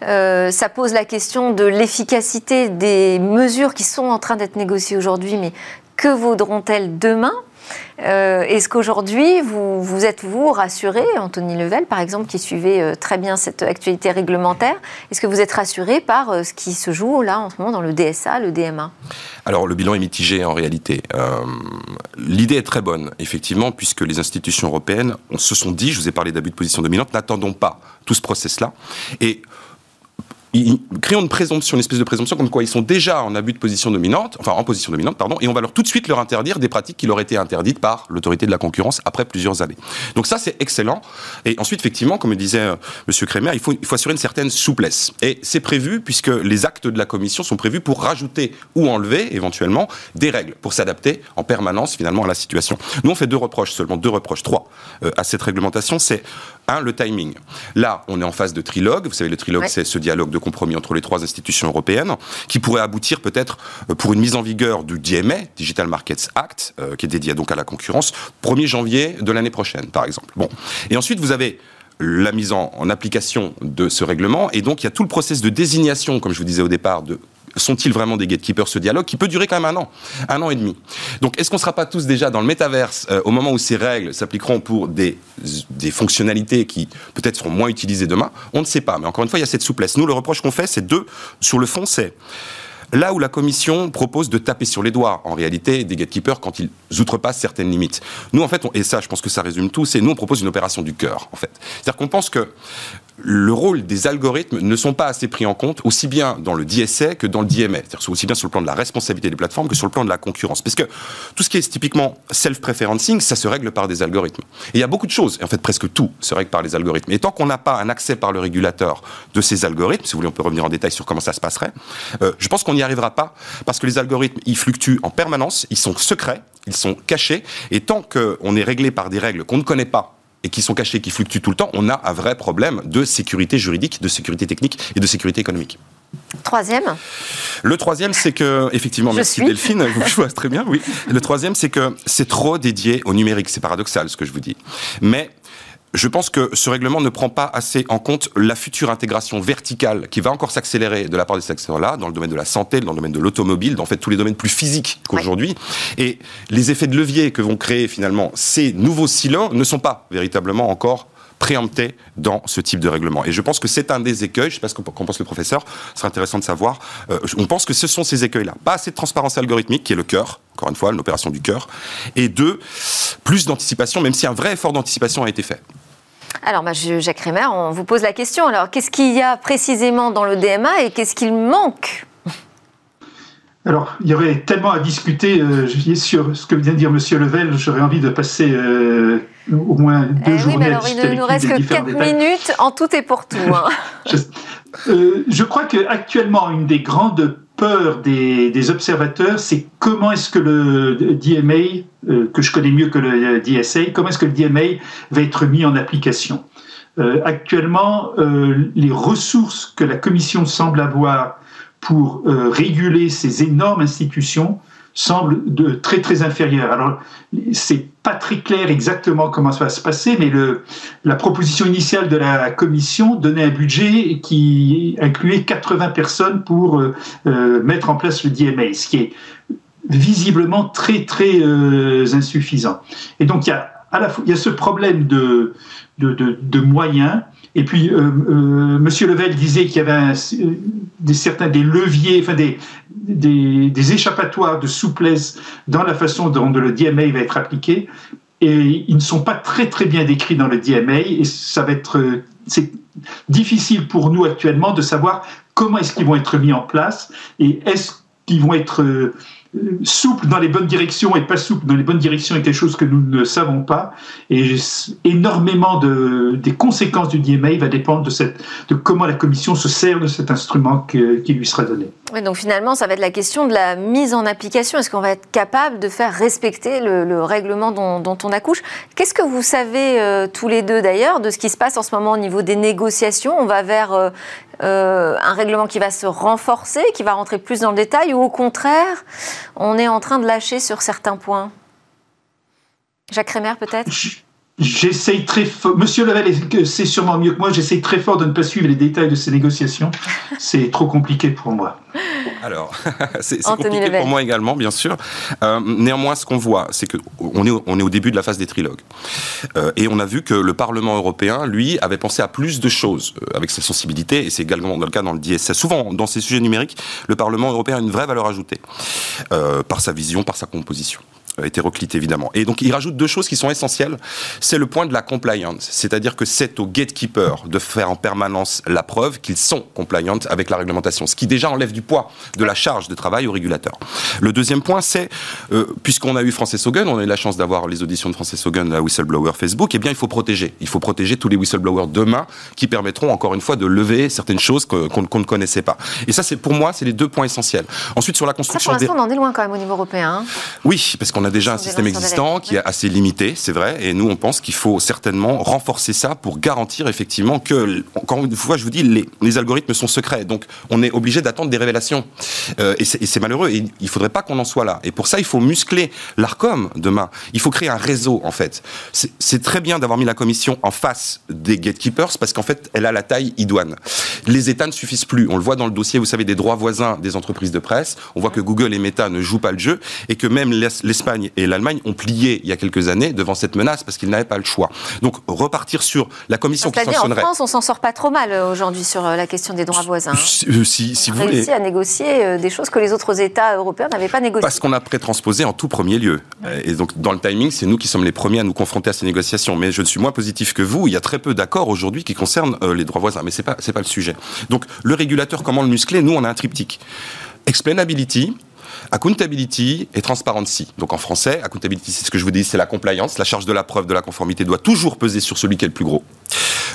ça pose la question de l'efficacité des mesures qui sont en train d'être négociées aujourd'hui, mais que vaudront-elles demain? Euh, Est-ce qu'aujourd'hui, vous, vous êtes-vous rassuré, Anthony Level, par exemple, qui suivait euh, très bien cette actualité réglementaire, est-ce que vous êtes rassuré par euh, ce qui se joue là en ce moment dans le DSA, le DMA Alors, le bilan est mitigé en réalité. L'idée est très bonne, effectivement, puisque les institutions européennes se sont dit, je vous ai parlé d'abus de position dominante, n'attendons pas tout ce process-là. Et créent une présomption, une espèce de présomption comme quoi ils sont déjà en abus de position dominante, enfin en position dominante, pardon, et on va leur tout de suite leur interdire des pratiques qui leur étaient interdites par l'autorité de la concurrence après plusieurs années. Donc ça, c'est excellent. Et ensuite, effectivement, comme disait euh, M. Kremer, il faut, il faut assurer une certaine souplesse. Et c'est prévu puisque les actes de la Commission sont prévus pour rajouter ou enlever éventuellement des règles pour s'adapter en permanence finalement à la situation. Nous, on fait deux reproches seulement, deux reproches, trois euh, à cette réglementation. C'est un, le timing. Là, on est en phase de trilogue. Vous savez, le trilogue, c'est ce dialogue de compromis entre les trois institutions européennes, qui pourrait aboutir peut-être euh, pour une mise en vigueur du DMA, Digital Markets Act, euh, qui est dédié donc à la concurrence, 1er janvier de l'année prochaine, par exemple. Bon. Et ensuite, vous avez la mise en, en, application de ce règlement. Et donc, il y a tout le process de désignation, comme je vous disais au départ, de sont-ils vraiment des gatekeepers ce dialogue qui peut durer quand même un an, un an et demi. Donc est-ce qu'on ne sera pas tous déjà dans le métaverse euh, au moment où ces règles s'appliqueront pour des, des fonctionnalités qui peut-être seront moins utilisées demain? On ne sait pas. Mais encore une fois, il y a cette souplesse. Nous, le reproche qu'on fait, c'est deux. Sur le fond, c'est Là où la Commission propose de taper sur les doigts, en réalité, des gatekeepers quand ils outrepassent certaines limites. Nous, en fait, et ça, je pense que ça résume tout, c'est nous, on propose une opération du cœur, en fait. C'est-à-dire qu'on pense que le rôle des algorithmes ne sont pas assez pris en compte, aussi bien dans le DSA que dans le DMA, c'est-à-dire aussi bien sur le plan de la responsabilité des plateformes que sur le plan de la concurrence. Parce que tout ce qui est typiquement self-preferencing, ça se règle par des algorithmes. Et il y a beaucoup de choses, et en fait presque tout se règle par les algorithmes. Et tant qu'on n'a pas un accès par le régulateur de ces algorithmes, si vous voulez on peut revenir en détail sur comment ça se passerait, euh, je pense qu'on n'y arrivera pas, parce que les algorithmes, ils fluctuent en permanence, ils sont secrets, ils sont cachés, et tant qu'on est réglé par des règles qu'on ne connaît pas, et qui sont cachés, qui fluctuent tout le temps, on a un vrai problème de sécurité juridique, de sécurité technique et de sécurité économique. Troisième Le troisième, c'est que, effectivement, merci Delphine, je vois très bien, oui. Le troisième, c'est que c'est trop dédié au numérique. C'est paradoxal ce que je vous dis. Mais je pense que ce règlement ne prend pas assez en compte la future intégration verticale qui va encore s'accélérer de la part des secteurs-là, dans le domaine de la santé, dans le domaine de l'automobile, dans fait tous les domaines plus physiques qu'aujourd'hui. Et les effets de levier que vont créer finalement ces nouveaux silos ne sont pas véritablement encore préemptés dans ce type de règlement. Et je pense que c'est un des écueils, je ne sais pas ce qu'en pense le professeur, ce serait intéressant de savoir, euh, on pense que ce sont ces écueils-là. Pas assez de transparence algorithmique, qui est le cœur, encore une fois, l'opération du cœur, et deux, plus d'anticipation, même si un vrai effort d'anticipation a été fait. Alors, bah, Jacques Rémer, on vous pose la question. Alors, qu'est-ce qu'il y a précisément dans le DMA et qu'est-ce qu'il manque? Alors, il y aurait tellement à discuter euh, sur ce que vient de dire M. Level. J'aurais envie de passer euh, au moins deux eh journées oui, mais alors, Il ne nous reste que 4 minutes en tout et pour tout. Hein. je, euh, je, crois qu'actuellement, une des grandes peur des, observateurs, c'est comment est-ce que le DMA, euh, que je connais mieux que le DSA, comment est-ce que le DMA va être mis en application. Euh, actuellement, euh, les ressources que la Commission semble avoir pour réguler ces énormes institutions semble de très très inférieur. Alors c'est pas très clair exactement comment ça va se passer, mais le, la proposition initiale de la commission donnait un budget qui incluait 80 personnes pour euh, euh, mettre en place le DMA, ce qui est visiblement très très euh, insuffisant. Et donc il y a à la fois, il y a ce problème de, de, de, de moyens et puis, euh, euh, Monsieur Level disait qu'il y avait des, certains des leviers, enfin des, des, des, échappatoires de souplesse dans la façon dont le DMA va être appliqué. Et ils ne sont pas très très bien décrits dans le DMA. Et ça va être c'est difficile pour nous actuellement de savoir comment est-ce qu'ils vont être mis en place et est-ce qu'ils vont être souple dans les bonnes directions et pas souple dans les bonnes directions est quelque chose que nous ne savons pas. Et énormément de, des conséquences du DMA va dépendre de, cette, de comment la Commission se sert de cet instrument qui lui sera donné. Oui, donc finalement, ça va être la question de la mise en application. Est-ce qu'on va être capable de faire respecter le, règlement dont, on accouche? Qu'est-ce que vous savez euh, tous les deux d'ailleurs de ce qui se passe en ce moment au niveau des négociations? On va vers euh, euh, un règlement qui va se renforcer, qui va rentrer plus dans le détail, ou au contraire, on est en train de lâcher sur certains points. Jacques Rémer, peut-être? J'essaye très fort. Monsieur Level c'est sûrement mieux que moi? J'essaye très fort de ne pas suivre les détails de ces négociations. C'est trop compliqué pour moi. Alors, c'est compliqué pour moi également, bien sûr. Euh, néanmoins, ce qu'on voit, c'est qu'on est, on est au début de la phase des trilogues. Euh, et on a vu que le Parlement européen, lui, avait pensé à plus de choses euh, avec sa sensibilité, et c'est également le cas dans le DSS. Souvent, dans ces sujets numériques, le Parlement européen a une vraie valeur ajoutée, par sa vision, par sa composition hétéroclite évidemment. Et donc il rajoute deux choses qui sont essentielles. C'est le point de la compliance, c'est-à-dire que c'est au gatekeeper de faire en permanence la preuve qu'ils sont compliant avec la réglementation, ce qui déjà enlève du poids de la charge de travail au régulateur. Le deuxième point, c'est euh, puisqu'on a eu Frances Hogan, on a eu la chance d'avoir les auditions de Frances Hogan, la whistleblower Facebook, eh bien il faut protéger. Il faut protéger tous les whistleblowers demain qui permettront encore une fois de lever certaines choses qu'on ne connaissait pas. Et ça, c'est pour moi, c'est les deux points essentiels. Ensuite sur la construction. Ça, pour l'instant, on en est loin quand même au niveau européen. Hein. oui, parce qu'on on a déjà un système existant qui est assez limité, c'est vrai, et nous on pense qu'il faut certainement renforcer ça pour garantir effectivement que, encore une fois, je vous dis, les, algorithmes sont secrets, donc on est obligé d'attendre des révélations, euh, et c'est malheureux, et il faudrait pas qu'on en soit là. Et pour ça, il faut muscler l'Arcom demain. Il faut créer un réseau en fait. C'est très bien d'avoir mis la Commission en face des gatekeepers parce qu'en fait, elle a la taille idoine. Les États ne suffisent plus. On le voit dans le dossier, vous savez, des droits voisins des entreprises de presse. On voit que Google et Meta ne jouent pas le jeu et que même l'Espagne et l'Allemagne ont plié il y a quelques années devant cette menace parce qu'ils n'avaient pas le choix. Donc repartir sur la commission qui sanctionnerait. En France, on s'en sort pas trop mal euh, aujourd'hui sur euh, la question des droits voisins. Hein. Euh, si, si, on a réussi à négocier des choses que les autres États européens n'avaient pas négociées. Parce qu'on a pré-transposé en tout premier lieu. Et donc dans le timing, c'est nous qui sommes les premiers à nous confronter à ces négociations. Mais je ne suis moins positif que vous. Il y a très peu d'accords aujourd'hui qui concernent les droits voisins. Mais c'est pas c'est pas le sujet. Donc le régulateur, comment le muscler? Nous, on a un triptyque. Explainability, Accountability et transparency. Donc en français, accountability, c'est ce que je vous dis, c'est la compliance. La charge de la preuve de la conformité doit toujours peser sur celui qui est le plus gros.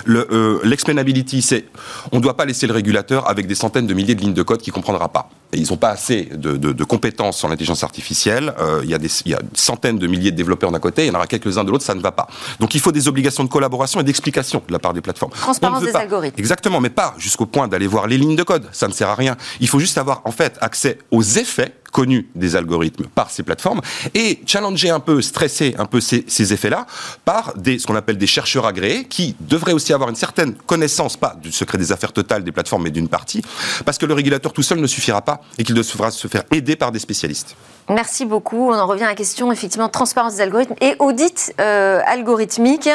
Euh, l'explainability, c'est on ne doit pas laisser le régulateur avec des centaines de milliers de lignes de code qu'il ne comprendra pas. Et ils n'ont pas assez de, compétences en intelligence artificielle. Euh, il, y a des, il y a centaines de milliers de développeurs d'un côté, il y en aura quelques-uns de l'autre, ça ne va pas. Donc il faut des obligations de collaboration et d'explication de la part des plateformes. Transparence des algorithmes. Exactement, mais pas jusqu'au point d'aller voir les lignes de code. Ça ne sert à rien. Il faut juste avoir en fait accès aux effets connus des algorithmes par ces plateformes et challenger un peu, stresser un peu ces, ces effets-là par des, ce qu'on appelle des chercheurs agréés qui devraient aussi avoir une certaine connaissance, pas du secret des affaires totales des plateformes, mais d'une partie, parce que le régulateur tout seul ne suffira pas et qu'il devra se faire aider par des spécialistes. Merci beaucoup. On en revient à la question, effectivement, de transparence des algorithmes et audit euh, algorithmique.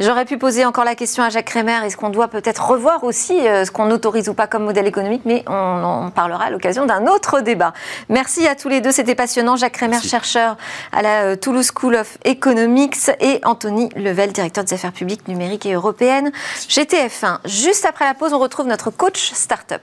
J'aurais pu poser encore la question à Jacques Rémer. Est-ce qu'on doit peut-être revoir aussi euh, ce qu'on autorise ou pas comme modèle économique Mais on en parlera à l'occasion d'un autre débat. Merci à tous les deux. C'était passionnant. Jacques Rémer, chercheur à la euh, Toulouse School of Economics et Anthony Level, directeur des affaires publiques numériques et européennes. GTF1. Juste après la pause, on retrouve notre coach startup.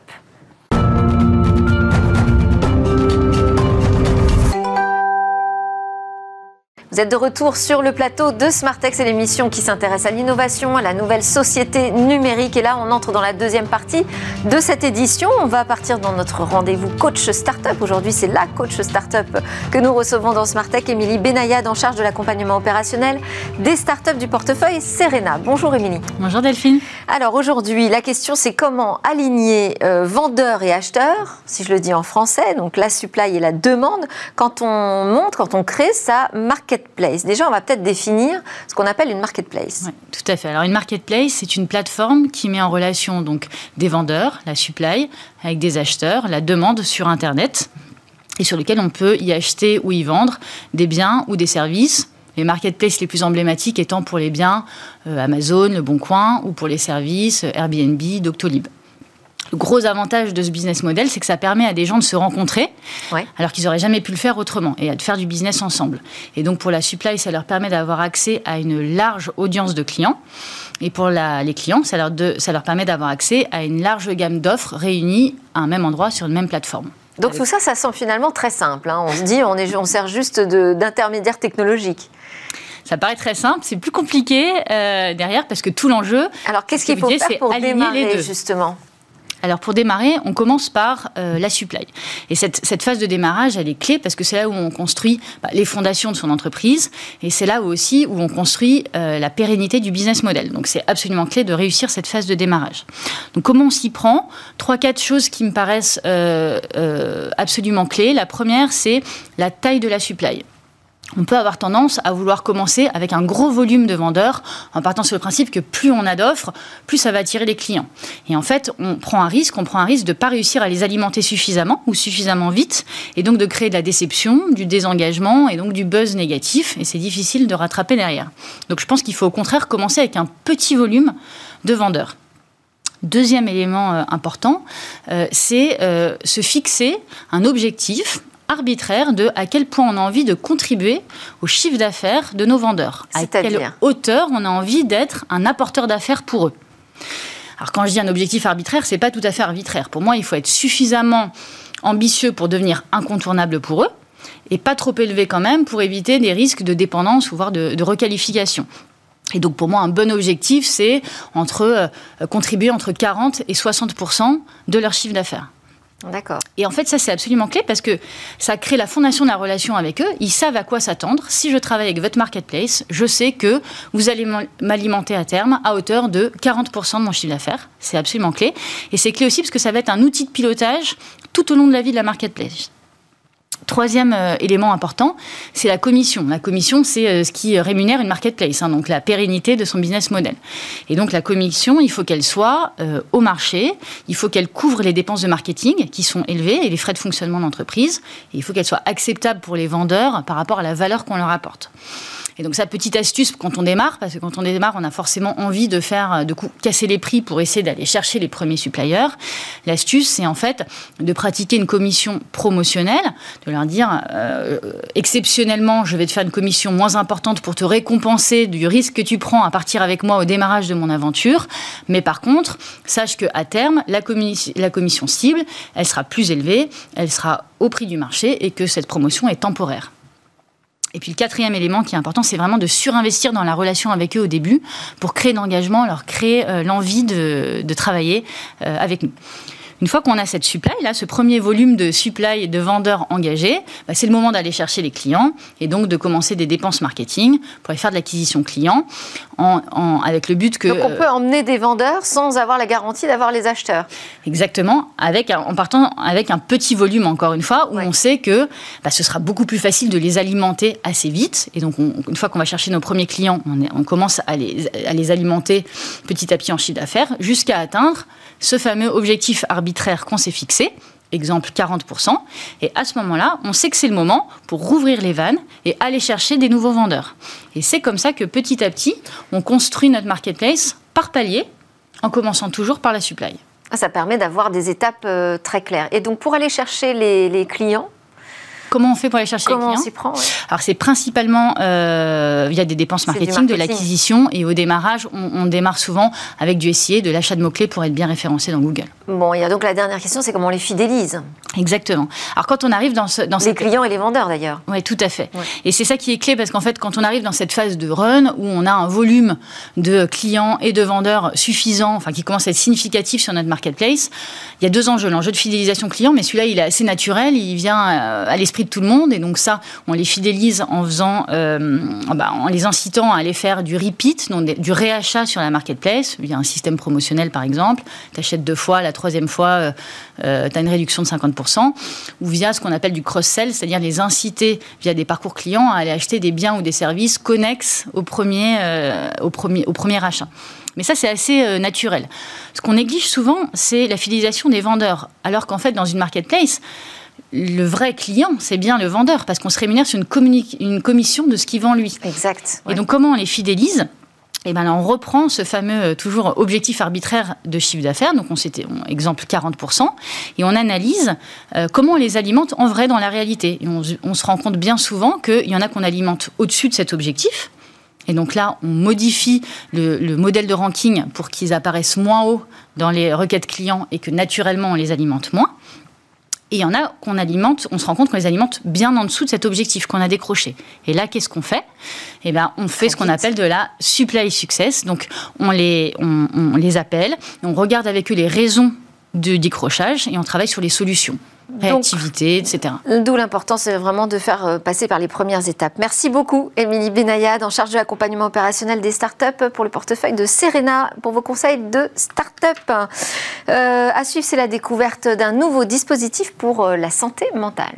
Vous êtes de retour sur le plateau de Smartex et l'émission qui s'intéresse à l'innovation, à la nouvelle société numérique. Et là, on entre dans la deuxième partie de cette édition. On va partir dans notre rendez-vous coach startup. Aujourd'hui, c'est la coach startup que nous recevons dans Smartech, Émilie Benayad, en charge de l'accompagnement opérationnel des startups du portefeuille Serena. Bonjour Émilie. Bonjour Delphine. Alors aujourd'hui, la question c'est comment aligner euh, vendeurs et acheteurs, si je le dis en français, donc la supply et la demande, quand on monte, quand on crée sa market Déjà, on va peut-être définir ce qu'on appelle une marketplace. tout à fait. Alors, une marketplace, c'est une plateforme qui met en relation donc des vendeurs, la supply, avec des acheteurs, la demande sur Internet, et sur lequel on peut y acheter ou y vendre des biens ou des services. Les marketplaces les plus emblématiques étant pour les biens euh, Amazon, Le Bon Coin, ou pour les services Airbnb, Doctolib. Le gros avantage de ce business model, c'est que ça permet à des gens de se rencontrer, alors qu'ils n'auraient jamais pu le faire autrement, et de faire du business ensemble. Et donc pour la supply, ça leur permet d'avoir accès à une large audience de clients. Et pour les clients, ça leur, ça leur permet d'avoir accès à une large gamme d'offres réunies à un même endroit sur une même plateforme. Donc tout ça, ça semble finalement très simple. Hein. On se dit, on, est, on sert juste d'intermédiaire technologique. Ça paraît très simple, c'est plus compliqué euh, derrière parce que tout l'enjeu. Alors qu'est-ce qu'il faut faire pour démarrer justement? Alors pour démarrer, on commence par euh, la supply. Et cette, phase de démarrage, elle est clé parce que c'est là où on construit bah, les fondations de son entreprise et c'est là aussi où on construit euh, la pérennité du business model. Donc c'est absolument clé de réussir cette phase de démarrage. Donc comment on s'y prend? Trois, quatre choses qui me paraissent absolument clés. La première, c'est la taille de la supply on peut avoir tendance à vouloir commencer avec un gros volume de vendeurs en partant sur le principe que plus on a d'offres, plus ça va attirer les clients. Et en fait, on prend un risque, on prend un risque de ne pas réussir à les alimenter suffisamment ou suffisamment vite et donc de créer de la déception, du désengagement et donc du buzz négatif et c'est difficile de rattraper derrière. Donc je pense qu'il faut au contraire commencer avec un petit volume de vendeurs. Deuxième élément euh, important, euh, c'est euh, se fixer un objectif arbitraire de à quel point on a envie de contribuer au chiffre d'affaires de nos vendeurs. À quelle hauteur on a envie d'être un apporteur d'affaires pour eux. Alors quand je dis un objectif arbitraire, c'est pas tout à fait arbitraire. Pour moi, il faut être suffisamment ambitieux pour devenir incontournable pour eux et pas trop élevé quand même pour éviter des risques de dépendance ou voire de, requalification. Et donc pour moi, un bon objectif, c'est entre euh, contribuer entre 40 et 60 de leur chiffre d'affaires. D'accord. Et en fait, ça, c'est absolument clé parce que ça crée la fondation de la relation avec eux. Ils savent à quoi s'attendre. Si je travaille avec votre marketplace, je sais que vous allez m'alimenter à terme à hauteur de 40% de mon chiffre d'affaires. C'est absolument clé. Et c'est clé aussi parce que ça va être un outil de pilotage tout au long de la vie de la marketplace. Troisième euh, élément important, c'est la commission. La commission, c'est euh, ce qui rémunère une marketplace, hein, donc la pérennité de son business model. Et donc la commission, il faut qu'elle soit euh, au marché, il faut qu'elle couvre les dépenses de marketing qui sont élevées et les frais de fonctionnement d'entreprise, et il faut qu'elle soit acceptable pour les vendeurs par rapport à la valeur qu'on leur apporte. Et donc ça, petite astuce quand on démarre, parce que quand on démarre, on a forcément envie de faire, de casser les prix pour essayer d'aller chercher les premiers suppliers. L'astuce, c'est en fait de pratiquer une commission promotionnelle, de leur dire euh, exceptionnellement, je vais te faire une commission moins importante pour te récompenser du risque que tu prends à partir avec moi au démarrage de mon aventure. Mais par contre, sache que à terme, la, la commission cible, elle sera plus élevée, elle sera au prix du marché et que cette promotion est temporaire. Et puis le quatrième élément qui est important, c'est vraiment de surinvestir dans la relation avec eux au début pour créer l'engagement, leur créer euh, l'envie de, travailler euh, avec nous. Une fois qu'on a cette supply, là, ce premier volume de supply de vendeurs engagés, bah, c'est le moment d'aller chercher les clients et donc de commencer des dépenses marketing pour aller faire de l'acquisition client en, avec le but que. Donc on peut emmener des vendeurs sans avoir la garantie d'avoir les acheteurs. Exactement, avec, en partant avec un petit volume, encore une fois, où on sait que bah, ce sera beaucoup plus facile de les alimenter assez vite. Et donc, une fois qu'on va chercher nos premiers clients, on, on commence à les, à les alimenter petit à petit en chiffre d'affaires jusqu'à atteindre ce fameux objectif arbitraire qu'on s'est fixé, exemple 40%, et à ce moment-là, on sait que c'est le moment pour rouvrir les vannes et aller chercher des nouveaux vendeurs. Et c'est comme ça que petit à petit, on construit notre marketplace par palier, en commençant toujours par la supply. Ah, ça permet d'avoir des étapes euh, très claires. Et donc pour aller chercher les clients, Comment on fait pour aller chercher les clients on s'y prend Alors c'est principalement euh, via des dépenses marketing, de l'acquisition et au démarrage, on, démarre souvent avec du SIA, de l'achat de mots-clés pour être bien référencé dans Google. Bon, il y a donc la dernière question, c'est comment on les fidélise Exactement. Alors quand on arrive dans ce... Dans les clients et les vendeurs d'ailleurs. Oui, tout à fait. Et c'est ça qui est clé parce qu'en fait, quand on arrive dans cette phase de run où on a un volume de clients et de vendeurs suffisant, enfin qui commence à être significatif sur notre marketplace, il y a deux enjeux. L'enjeu de fidélisation client, mais celui-là, il est assez naturel, il vient euh, à l'esprit tout le monde. Et donc ça, on les fidélise en faisant, euh, bah, en les incitant à aller faire du repeat, donc du réachat sur la marketplace, via un système promotionnel par exemple. Tu achètes deux fois, la troisième fois, euh, euh, tu as une réduction de 50%. Ou via ce qu'on appelle du cross-sell, c'est-à-dire les inciter via des parcours clients à aller acheter des biens ou des services connexes au premier, au premier, au premier achat. Mais ça, c'est assez naturel. Ce qu'on néglige souvent, c'est la fidélisation des vendeurs. Alors qu'en fait, dans une marketplace, le vrai client, c'est bien le vendeur, parce qu'on se rémunère sur une, une commission de ce qu'il vend lui. Exact. Et donc, comment on les fidélise? Et eh ben on reprend ce fameux euh, toujours objectif arbitraire de chiffre d'affaires, donc on s'était exemple 40%, et on analyse euh, comment on les alimente en vrai dans la réalité. Et on, se rend compte bien souvent qu'il y en a qu'on alimente au-dessus de cet objectif, et donc là, on modifie le, le modèle de ranking pour qu'ils apparaissent moins haut dans les requêtes clients et que naturellement on les alimente moins. Et il y en a qu'on alimente, on se rend compte qu'on les alimente bien en dessous de cet objectif qu'on a décroché. Et là, qu'est-ce qu'on fait? Eh bien, on fait ce qu'on appelle de la supply success. Donc, on les, on les appelle, on regarde avec eux les raisons de décrochage et on travaille sur les solutions réactivité, etc. D'où l'importance c'est vraiment de faire euh, passer par les premières étapes. Merci beaucoup, Émilie Benayad, en charge de l'accompagnement opérationnel des startups pour le portefeuille de Serena, pour vos conseils de startup. Euh, à suivre, c'est la découverte d'un nouveau dispositif pour euh, la santé mentale.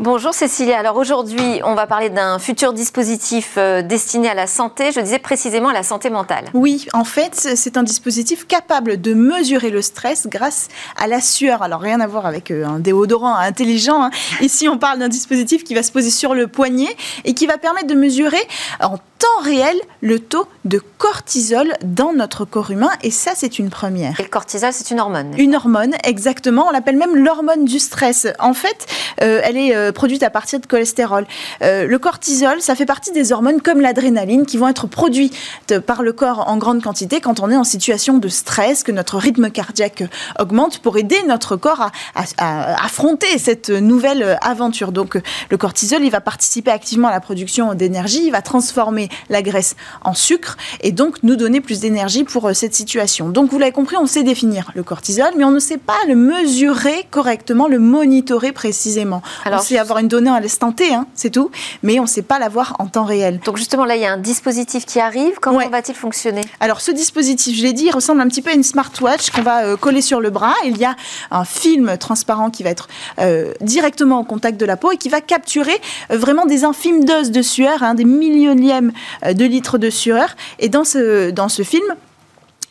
Bonjour Cécilia. Alors aujourd'hui, on va parler d'un futur dispositif euh, destiné à la santé, je disais précisément à la santé mentale. Oui, en fait, c'est un dispositif capable de mesurer le stress grâce à la sueur. Alors rien à voir avec euh, un déodorant intelligent. Hein. Ici, on parle d'un dispositif qui va se poser sur le poignet et qui va permettre de mesurer en temps réel le taux de cortisol dans notre corps humain et ça c'est une première. Et le cortisol c'est une hormone Une hormone exactement, on l'appelle même l'hormone du stress. En fait, euh, elle est euh, produite à partir de cholestérol. Euh, le cortisol, ça fait partie des hormones comme l'adrénaline qui vont être produites par le corps en grande quantité quand on est en situation de stress, que notre rythme cardiaque augmente pour aider notre corps à, à affronter cette nouvelle aventure. Donc le cortisol, il va participer activement à la production d'énergie, il va transformer la graisse en sucre et donc nous donner plus d'énergie pour euh, cette situation. Donc vous l'avez compris, on sait définir le cortisol, mais on ne sait pas le mesurer correctement, le monitorer précisément. Alors, on sait avoir une donnée à l'instant T, hein, c'est tout, mais on ne sait pas l'avoir en temps réel. Donc justement là, il y a un dispositif qui arrive. Comment va-t-il fonctionner? Alors ce dispositif, je l'ai dit, il ressemble un petit peu à une smartwatch qu'on va euh, coller sur le bras. Il y a un film transparent qui va être euh, directement au contact de la peau et qui va capturer vraiment des infimes doses de sueur, hein, des millionièmes euh, de litres de sueur. Et dans ce, dans ce film,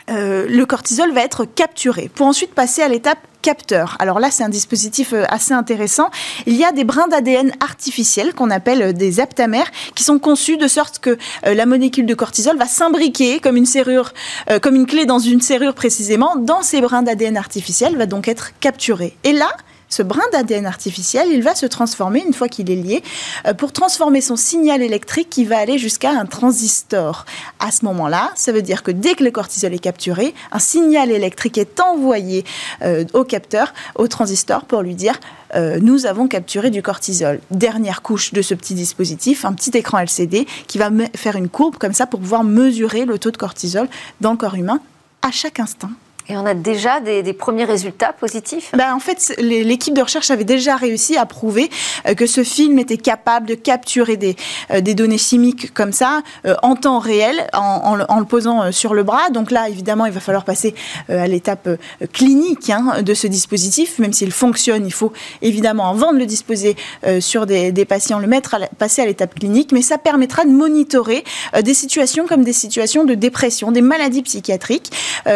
euh, le cortisol va être capturé pour ensuite passer à l'étape capteur. Alors là, c'est un dispositif euh, assez intéressant. Il y a des brins d'ADN artificiels qu'on appelle des aptamères qui sont conçus de sorte que la molécule de cortisol va s'imbriquer comme une serrure, comme une clé dans une serrure précisément. Dans ces brins d'ADN artificiels, va donc être capturé. Et là, ce brin d'ADN artificiel, il va se transformer une fois qu'il est lié euh, pour transformer son signal électrique qui va aller jusqu'à un transistor. À ce moment-là, ça veut dire que dès que le cortisol est capturé, un signal électrique est envoyé euh, au capteur, au transistor, pour lui dire euh, nous avons capturé du cortisol. Dernière couche de ce petit dispositif, un petit écran LCD qui va faire une courbe comme ça pour pouvoir mesurer le taux de cortisol dans le corps humain à chaque instant. Et on a déjà des, premiers résultats positifs ben, En fait, l'équipe de recherche avait déjà réussi à prouver euh, que ce film était capable de capturer des, euh, des données chimiques comme ça euh, en temps réel, en, le posant sur le bras. Donc là, évidemment, il va falloir passer à l'étape clinique hein, de ce dispositif. Même s'il fonctionne, il faut évidemment, avant de le disposer sur des, des patients, le mettre à passer à l'étape clinique. Mais ça permettra de monitorer des situations comme des situations de dépression, des maladies psychiatriques,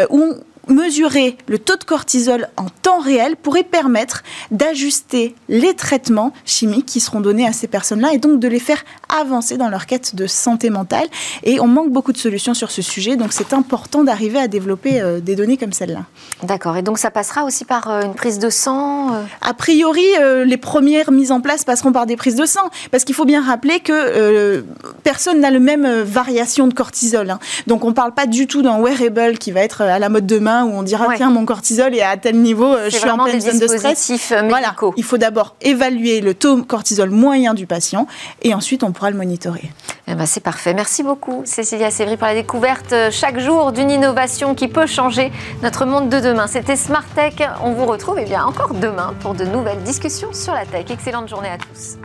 où mesurer le taux de cortisol en temps réel pourrait permettre d'ajuster les traitements chimiques qui seront donnés à ces personnes-là et donc de les faire avancer dans leur quête de santé mentale. Et on manque beaucoup de solutions sur ce sujet, donc c'est important d'arriver à développer euh, des données comme celle-là. D'accord, et donc ça passera aussi par euh, une prise de sang euh? A priori, les premières mises en place passeront par des prises de sang, parce qu'il faut bien rappeler que personne n'a le même variation de cortisol. Hein. Donc on ne parle pas du tout d'un wearable qui va être à la mode demain où on dira tiens mon cortisol est à tel niveau, je suis en pleine zone de stress. Euh, voilà. Il faut d'abord évaluer le taux cortisol moyen du patient et ensuite on pourra le monitorer. Eh ben, c'est parfait. Merci beaucoup Cécilia Sévry pour la découverte euh, chaque jour d'une innovation qui peut changer notre monde de demain. C'était Smart Tech. On vous retrouve eh bien encore demain pour de nouvelles discussions sur la tech. Excellente journée à tous.